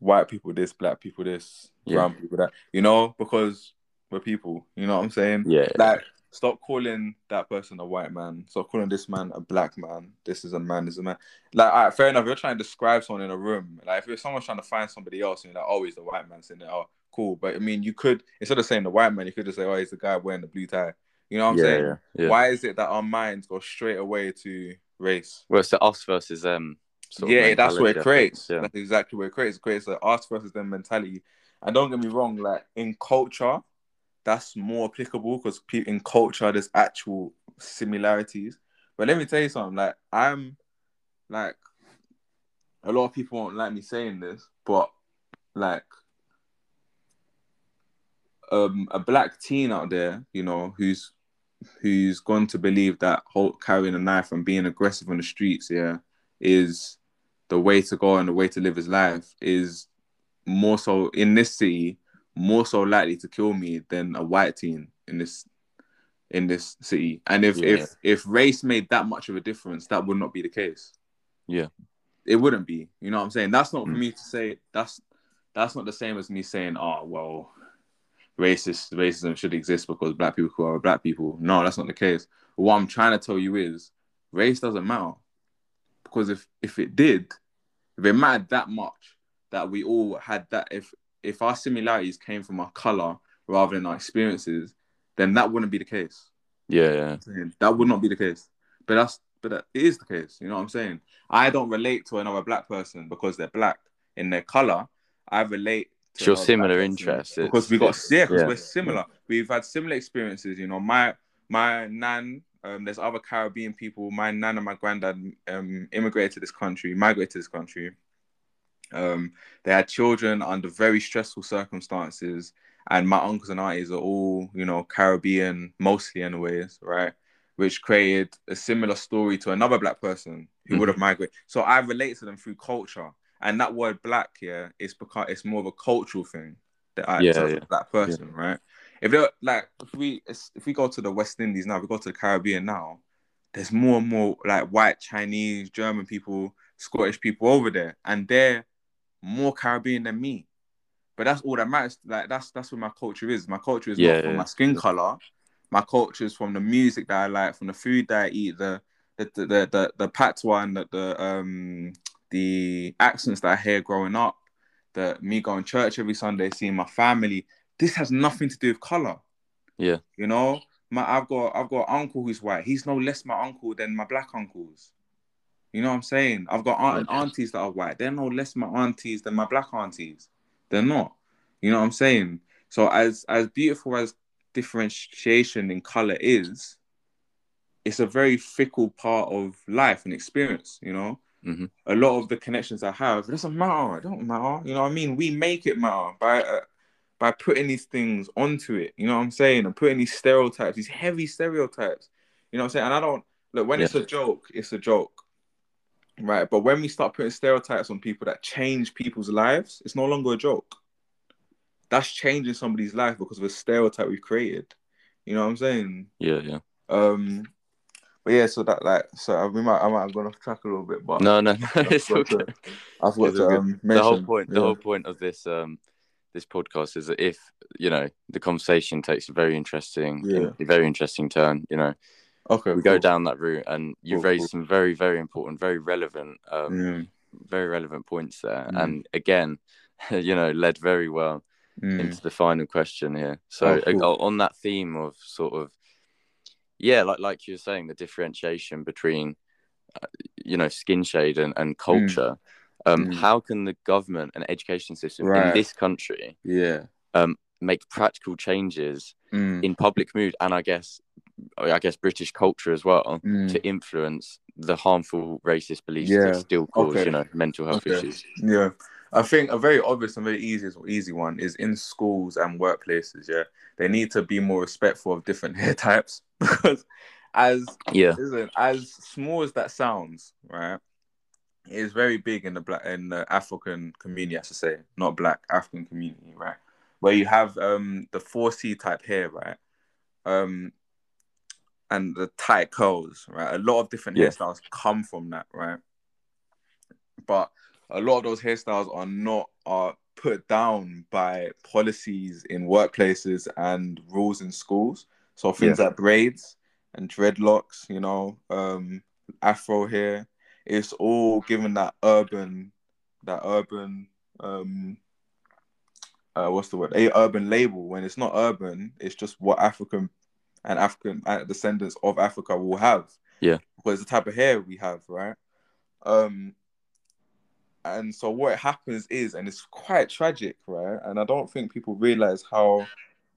S2: white people this, black people this,
S1: Yeah.
S2: brown people that, you know, because we're people, you know what I'm saying?
S1: Yeah.
S2: Like stop calling that person a white man. Stop calling this man a black man. This is a man. This is a man. Like, all right, fair enough. You're trying to describe someone in a room. Like, if you're someone's trying to find somebody else, and you're like, oh, he's the white man sitting there. Oh, cool. But I mean, you could instead of saying the white man, you could just say, oh, he's the guy wearing the blue tie. You know what I'm
S1: yeah,
S2: saying?
S1: yeah, yeah.
S2: Why is it that our minds go straight away to race?
S1: Well, it's the us versus them. sort
S2: yeah, that's what it creates. That's exactly what it creates. It creates the us versus them mentality. And don't get me wrong, like in culture, that's more applicable because in culture there's actual similarities. But let me tell you something. Like I'm, like, a lot of people won't like me saying this, but like, um, a black teen out there, you know, who's who's gone to believe that carrying a knife and being aggressive on the streets, yeah, is the way to go and the way to live his life is more so in this city more so likely to kill me than a white teen in this in this city. And if
S1: Yeah.
S2: if if race made that much of a difference that would not be the case.
S1: Yeah.
S2: it wouldn't be. You know what i'm saying? That's not for
S1: Mm.
S2: me to say. That's that's not the same as me saying oh well racist racism should exist because black people who are black people. No that's not the case. What i'm trying to tell you is race doesn't matter. Because if if it did if it mattered that much that we all had that if if our similarities came from our color rather than our experiences then that wouldn't be the case
S1: Yeah, yeah.
S2: That would not be the case. But that's but that, it is the case. You know what I'm saying? I don't relate to another black person because they're black in their color. I relate. To
S1: your similar interests.
S2: because we got yeah, because
S1: yeah.
S2: we're similar. We've had similar experiences. You know, my my nan. Um, there's other Caribbean people. My nan and my granddad um, immigrated to this country, migrated to this country. Um, they had children under very stressful circumstances, and my uncles and aunties are all, you know, Caribbean, mostly, anyways, right? Which created a similar story to another black person who
S1: Mhm.
S2: would have migrated. So I relate to them through culture, and that word "black" yeah, here is because it's more of a cultural thing that I,
S1: Yeah, yeah.
S2: black person, right? If they're like, if we if we go to the West Indies now, if we go to the Caribbean now, there's more and more like white, Chinese, German people, Scottish people over there, and they're more Caribbean than me. But that's all that matters. Like that's that's what my culture is. My culture is
S1: Yeah,
S2: not from
S1: yeah.
S2: my skin color. My culture is from the music that I like, from the food that I eat, the the the the, the, the patois and the, the um the accents that I hear growing up, the me going to church every Sunday, seeing my family. This has nothing to do with color.
S1: Yeah.
S2: You know, my I've got I've got an uncle who's white. He's no less my uncle than my black uncles. You know what I'm saying? I've got aunt and aunties that are white. They're no less my aunties than my black aunties. They're not. You know what I'm saying? So as as beautiful as differentiation in color is, it's a very fickle part of life and experience. You know,
S1: Mhm.
S2: a lot of the connections I have it doesn't matter. It don't matter. You know what I mean? We make it matter by uh, by putting these things onto it. You know what I'm saying? And putting these stereotypes, these heavy stereotypes. You know what I'm saying? And I don't look when it's a joke, it's a joke. Right. But when we start putting stereotypes on people that change people's lives, it's no longer a joke. that's changing somebody's life because of a stereotype we've created. You know what I'm saying?
S1: Yeah, yeah.
S2: Um, but yeah, so that like, so we might, I might have gone off track a little bit, but
S1: No, no, no. It's okay.
S2: to, I've got
S1: It's
S2: to um,
S1: the whole
S2: mention-
S1: point the whole point of this um this podcast is that if you know the conversation takes a very interesting
S2: Yeah.
S1: a very interesting turn you know
S2: Okay,
S1: we go down that route and you've
S2: Cool,
S1: raised
S2: cool.
S1: some very very important very relevant um
S2: Yeah.
S1: very relevant points there
S2: Mm.
S1: and again you know led very well
S2: Mm.
S1: into the final question here so
S2: Oh,
S1: uh, on that theme of sort of yeah like like you were saying the differentiation between uh, you know skin shade and, and culture um
S2: Mm.
S1: how can the government and education system in this country
S2: Yeah.
S1: Um, make practical changes
S2: Mm.
S1: in public mood and i guess i guess british culture as well
S2: Mm.
S1: to influence the harmful racist beliefs
S2: Yeah.
S1: that still cause
S2: Okay.
S1: you know mental health
S2: Okay.
S1: issues
S2: Yeah, I think a very obvious and very easy easy one is in schools and workplaces. Yeah, they need to be more respectful of different hair types because as
S1: yeah
S2: listen, as small as that sounds, right, it is very big in the black in the African community. I should say, not black African community, right, where you have um the four C type hair, right, um. And the tight curls, right? A lot of different
S1: Yeah.
S2: hairstyles come from that, right? But a lot of those hairstyles are not are put down by policies in workplaces and rules in schools. So things like braids and dreadlocks, you know, um, afro hair, it's all given that urban, that urban, um, uh, what's the word? A urban label. When it's not urban, it's just what African and African uh, descendants of Africa will have.
S1: Yeah.
S2: because the type of hair we have, right? Um, and so what happens is, and it's quite tragic, right? And I don't think people realize how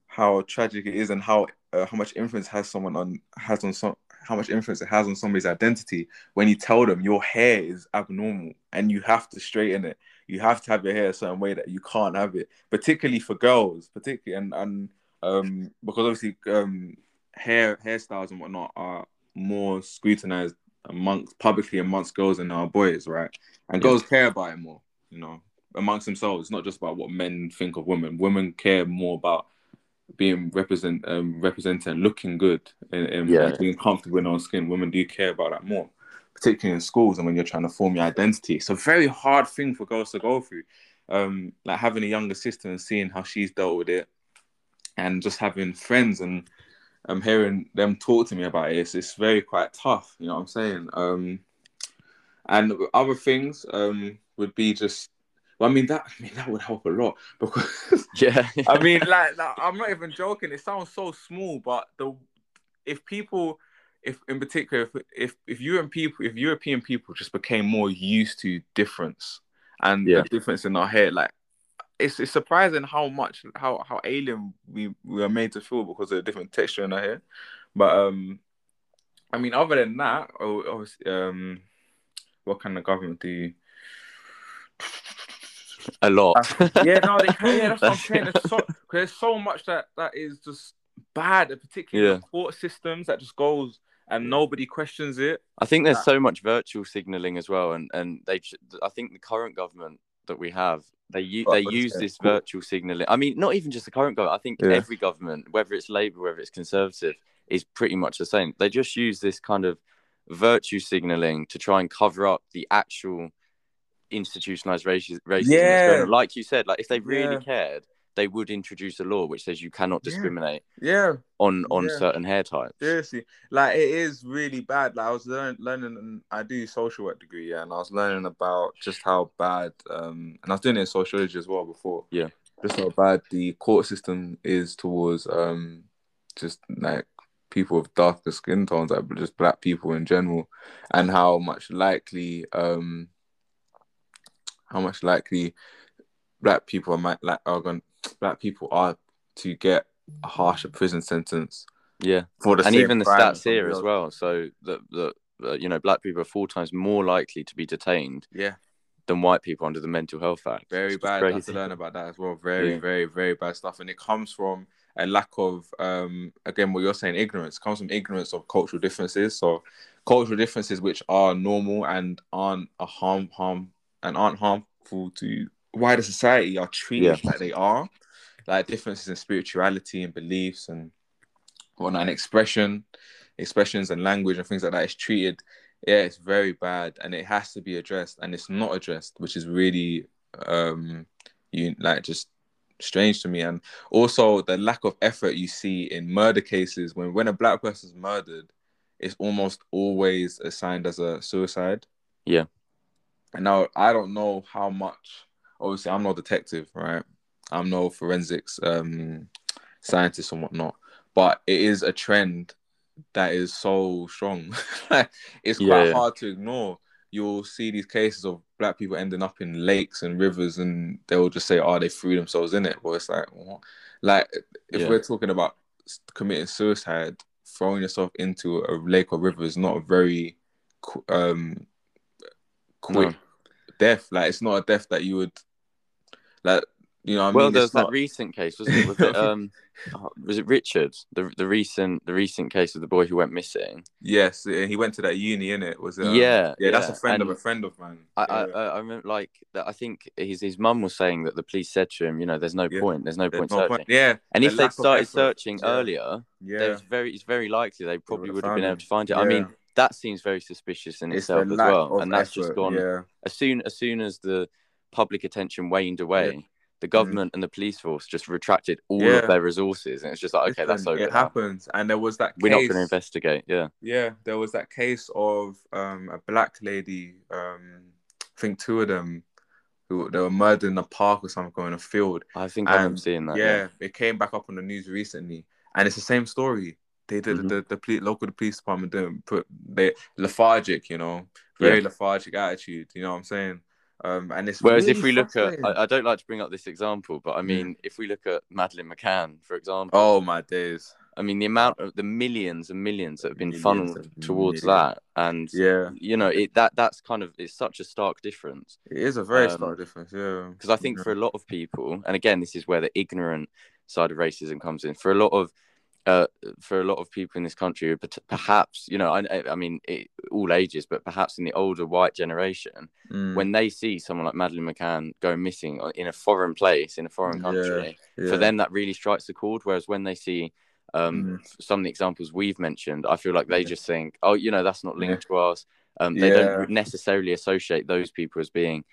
S2: how tragic it is and how uh, how much influence has someone on has on some how much influence it has on somebody's identity when you tell them your hair is abnormal and you have to straighten it. You have to have your hair a certain way that you can't have it, particularly for girls, particularly and and um because obviously um hair hairstyles and whatnot are more scrutinized amongst publicly amongst girls and our boys, right? And
S1: Yeah.
S2: girls care about it more, you know, amongst themselves. It's not just about what men think of women. Women care more about being represent um represented and looking good and, and
S1: Yeah.
S2: being comfortable in our skin. Women do care about that more, particularly in schools and when you're trying to form your identity. It's a very hard thing for girls to go through. Um, like having a younger sister and seeing how she's dealt with it, and just having friends and um hearing them talk to me about it. It's, it's very quite tough. You know what I'm saying? Um, and other things um would be just. Well, I mean that. I mean that would help a lot because
S1: yeah
S2: I mean, like, like, I'm not even joking. It sounds so small, but the if people, if in particular, if if, if European people, if European people just became more used to difference and
S1: Yeah.
S2: the difference in our hair, like it's it's surprising how much how how alien we we are made to feel because of the different texture in our hair. But um, I mean, other than that, oh, obviously, um, what kind of government do you?
S1: a lot
S2: yeah, no, they. Yeah, that's what I'm saying. There's so, there's so much that that is just bad, particularly
S1: Yeah.
S2: court systems that just goes and nobody questions it.
S1: I think there's
S2: Yeah.
S1: so much virtual signaling as well, and and they. I think the current government that we have, they u- they use this virtual signaling. I mean, not even just the current government. I think
S2: Yeah.
S1: every government, whether it's Labour, whether it's Conservative, is pretty much the same. They just use this kind of virtue signaling to try and cover up the actual institutionalized racism. racism
S2: Yeah.
S1: Like you said, like if they really
S2: Yeah.
S1: cared, they would introduce a law which says you cannot discriminate
S2: Yeah,
S1: on on
S2: Yeah.
S1: certain hair types.
S2: seriously, like it is really bad. Like I was learn, learning, and I do social work degree, yeah, and I was learning about just how bad, um, and I was doing it in sociology as well before.
S1: Yeah.
S2: just how bad the court system is towards um, just like people with darker skin tones, like just black people in general, and how much likely, um, how much likely black people are might like are going, black people are to get a harsher prison sentence
S1: Yeah.
S2: for the
S1: and even the stats here as well. So that the uh, you know black people are four times more likely to be detained
S2: Yeah,
S1: than white people under the Mental Health Act.
S2: very
S1: It's
S2: bad. I have to learn about that as well. Very,
S1: Yeah.
S2: very, very bad stuff, and it comes from a lack of, um, again, what you're saying, ignorance. It comes from ignorance of cultural differences. So, cultural differences which are normal and aren't a harm, harm, and aren't harmful to wider society are treated
S1: Yeah.
S2: like they are. like differences in spirituality and beliefs and whatnot, and expression, expressions and language and things like that is treated. Yeah, it's very bad, and it has to be addressed, and it's not addressed, which is really um you like just strange to me and also the lack of effort you see in murder cases when when a black person's murdered it's almost always assigned as a suicide
S1: Yeah.
S2: and now i don't know how much obviously i'm no detective right i'm no forensics um scientist and whatnot but it is a trend that is so strong it's quite
S1: yeah.
S2: hard to ignore you'll see these cases of black people ending up in lakes and rivers and they'll just say oh they threw themselves in it but it's like what? like if
S1: Yeah.
S2: we're talking about committing suicide throwing yourself into a lake or river is not a very um quick
S1: No.
S2: death like it's not a death that you would like you know I
S1: Well,
S2: mean
S1: there's
S2: It's
S1: that
S2: not-
S1: recent case, wasn't it? Was it um, oh, was it Richard? The the recent the recent case of the boy who went missing.
S2: yes he went to that uni in it was it um,
S1: Yeah,
S2: yeah that's a friend of a friend of mine
S1: I,
S2: yeah.
S1: I I I remember like that. I think his his mum was saying that the police said to him, you know, there's no
S2: Yeah.
S1: point, there's no
S2: There's
S1: point
S2: no
S1: searching.
S2: point. yeah
S1: And
S2: the
S1: if they'd started searching earlier,
S2: yeah
S1: there's very it's very likely they probably would have been able to find it. I mean, that seems very suspicious in
S2: it's
S1: itself as well, and that's
S2: effort,
S1: just gone as soon as soon as the public attention waned away. The government and the police force just retracted all
S2: Mm. Yeah.
S1: of their resources, and it's just like, okay, that's over.
S2: it happens and there was that
S1: We're not going to investigate. Yeah,
S2: yeah there was that case of um a black lady um i think two of them who they were murdered in a park or something or in a field
S1: I think
S2: I'm
S1: seeing that.
S2: yeah,
S1: Yeah,
S2: it came back up on the news recently and it's the same story they did
S1: Mhm.
S2: the the police, local police department didn't put they lethargic you know very lethargic attitude you know what i'm saying um and it's
S1: Whereas
S2: really
S1: if we look at. I, I don't like to bring up this example, but I mean, if we look at Madeleine McCann, for example,
S2: oh my days
S1: I mean, the amount of the millions and millions that have been
S2: Millions
S1: funneled towards
S2: millions.
S1: that, and
S2: yeah
S1: you know, it that that's kind of it's such a stark difference
S2: it is a very
S1: Um,
S2: stark difference yeah
S1: because I think
S2: Yeah.
S1: for a lot of people, and again, this is where the ignorant side of racism comes in. For a lot of uh, for a lot of people in this country, perhaps you know, I, I mean, it, all ages, but perhaps in the older white generation,
S2: Mm,
S1: when they see someone like Madeleine McCann go missing in a foreign place in a foreign country,
S2: yeah.
S1: for them that really strikes a chord. Whereas when they see um,
S2: Mm.
S1: some of the examples we've mentioned, I feel like they
S2: Yeah.
S1: just think, oh, you know, that's not linked to us. Um, they
S2: Yeah.
S1: don't necessarily associate those people as being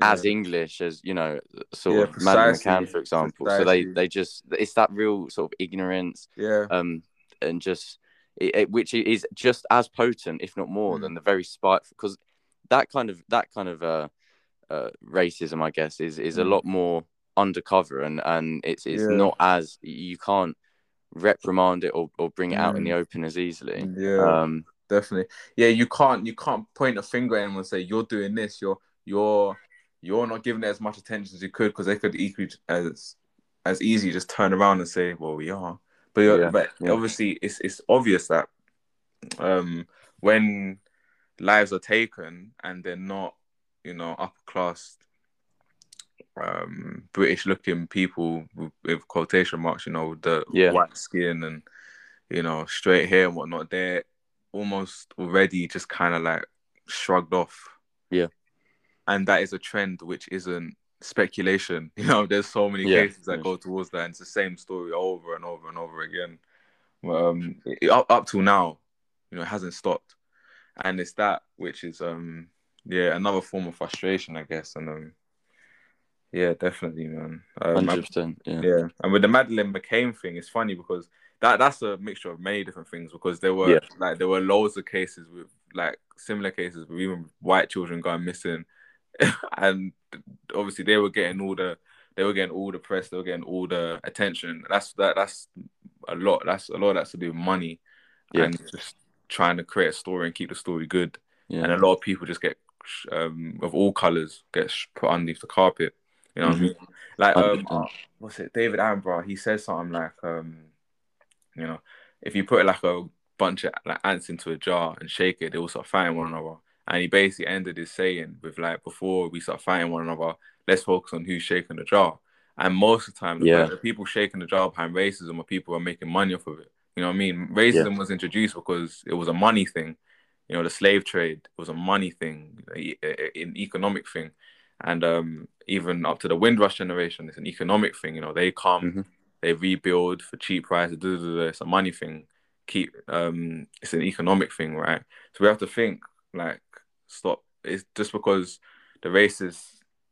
S1: as English as you know, sort
S2: Yeah,
S1: of
S2: precisely,
S1: McCann, for example. So they they just it's that real sort of ignorance,
S2: yeah
S1: um, and just it, it- which is just as potent, if not more,
S2: Mm.
S1: than the very spiteful because that kind of that kind of uh, uh, racism, I guess, is is a
S2: Mm.
S1: lot more undercover and and it's it's
S2: Yeah.
S1: not as you can't reprimand it or, or bring it out in
S2: Mm.
S1: the open as easily.
S2: yeah
S1: Um,
S2: definitely yeah you can't you can't point a finger at anyone and say you're doing this you're you're you're not giving it as much attention as you could because they could equally as as easy just turn around and say well we are but
S1: Yeah,
S2: but
S1: yeah.
S2: obviously it's it's obvious that um when lives are taken and they're not you know upper class um british looking people with, with quotation marks you know the
S1: Yeah.
S2: white skin and you know straight hair and whatnot they're almost already just kind of like shrugged off
S1: Yeah.
S2: And that is a trend which isn't speculation you know there's so many
S1: Yeah,
S2: cases that go towards that and it's the same story over and over and over again um up, up till now you know it hasn't stopped and it's that which is um yeah another form of frustration i guess and um yeah definitely man um,
S1: hundred percent. Yeah.
S2: yeah, and with the Madeleine McCann thing, it's funny because that that's a mixture of many different things. Because there were
S1: Yeah.
S2: like there were loads of cases with like similar cases with even white children going missing, and obviously they were getting all the they were getting all the press, they were getting all the attention. That's that that's a lot. That's a lot of that's to do with money
S1: Yeah.
S2: and just trying to create a story and keep the story good.
S1: Yeah.
S2: And a lot of people just get um of all colors get put underneath the carpet. You know what I
S1: Mhm.
S2: mean? Like um, what's it? David Attenborough. He says something like um, you know, if you put like a bunch of like ants into a jar and shake it, they will start fighting one another. And he basically ended his saying with like, before we start fighting one another, let's focus on who's shaking the jar. And most of the time, the,
S1: Yeah.
S2: the people shaking the jar behind racism are people who are making money off of it. You know what I mean? Racism was introduced because it was a money thing. You know, the slave trade was a money thing, an economic thing. and um, even up to the Windrush generation, it's an economic thing. You know, they come,
S1: Mhm.
S2: they rebuild for cheap prices. It's a money thing. Keep um, it's an economic thing, right? So we have to think like stop. It's just because the racist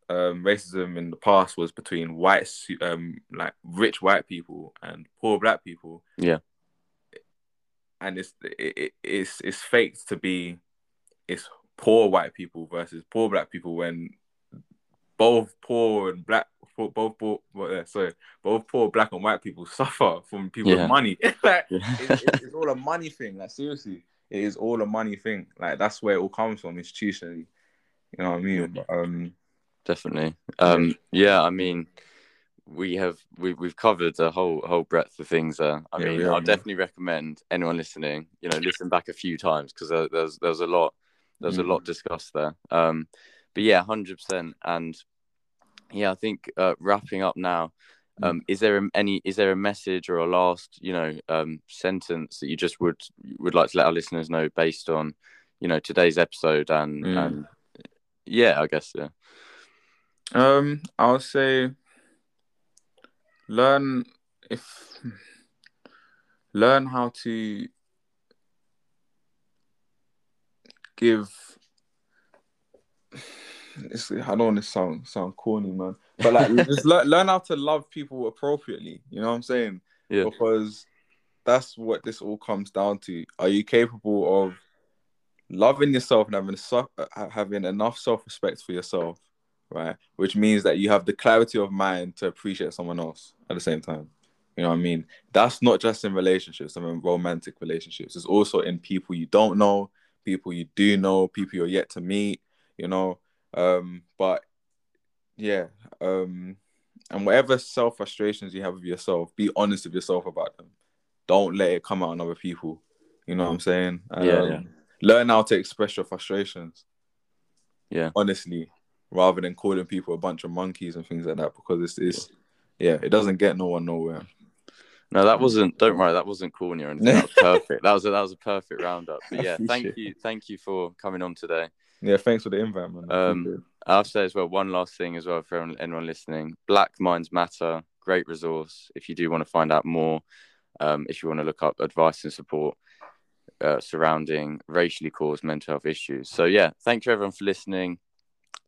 S2: um, racism in the past was between white, um, like rich white people and poor black people.
S1: Yeah.
S2: and it's it, it, it's it's faked to be it's poor white people versus poor black people when both poor and black both poor well, sorry both poor black and white people suffer from people
S1: Yeah.
S2: with money like
S1: Yeah.
S2: it, it- it's all a money thing like seriously it is all a money thing like that's where it all comes from institutionally you know what I mean. But, um
S1: definitely. Um, yeah, I mean, we have we we've covered a whole whole breadth of things there. I
S2: Yeah,
S1: mean, I'll definitely recommend anyone listening, you know, listen back a few times because there, there's there's a lot there's a
S2: Mm.
S1: lot discussed there. Um, but yeah, hundred percent. And yeah, I think uh, wrapping up now.
S2: Mm.
S1: Um, is there a- any is there a message or a last you know um, sentence that you just would would like to let our listeners know based on you know today's episode and
S2: Mm.
S1: and yeah I guess yeah
S2: Um, I'll say learn if learn how to give. It's, I don't want to sound sound corny, man, but like just learn, learn how to love people appropriately. You know what I'm saying?
S1: Yeah.
S2: Because that's what this all comes down to. Are you capable of loving yourself and having so- uh, having enough self respect for yourself, right? Which means that you have the clarity of mind to appreciate someone else at the same time. You know what I mean? That's not just in relationships, I mean romantic relationships. It's also in people you don't know, people you do know, people you're yet to meet, you know. Um, but yeah, um, and whatever self frustrations you have with yourself, be honest with yourself about them. Don't let it come out on other people. You know what I'm saying?
S1: Yeah,
S2: Um,
S1: yeah.
S2: Learn how to express your frustrations.
S1: Yeah.
S2: Honestly, rather than calling people a bunch of monkeys and things like that, because it's, it's yeah, it doesn't get no one nowhere.
S1: No, that wasn't. Don't worry, that wasn't corny or anything. That was perfect. that was a, that was a perfect roundup. But yeah, thank you, thank you for coming on today.
S2: Yeah, thanks for the invite, man.
S1: Um. I'll say as well one last thing as well for anyone, anyone listening. Black Minds Matter, great resource if you do want to find out more. Um, if you want to look up advice and support uh, surrounding racially caused mental health issues. So yeah, thank you everyone for listening.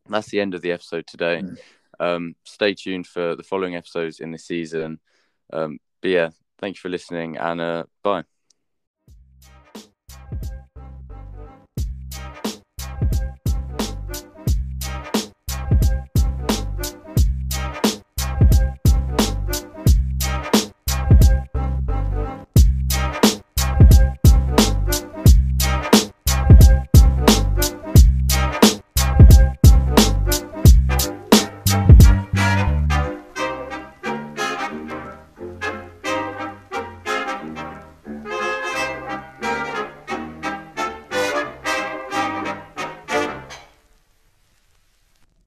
S1: That's the end of the episode today.
S2: Mm.
S1: Um, stay tuned for the following episodes in the season. Um, but yeah, thank you for listening and uh, bye.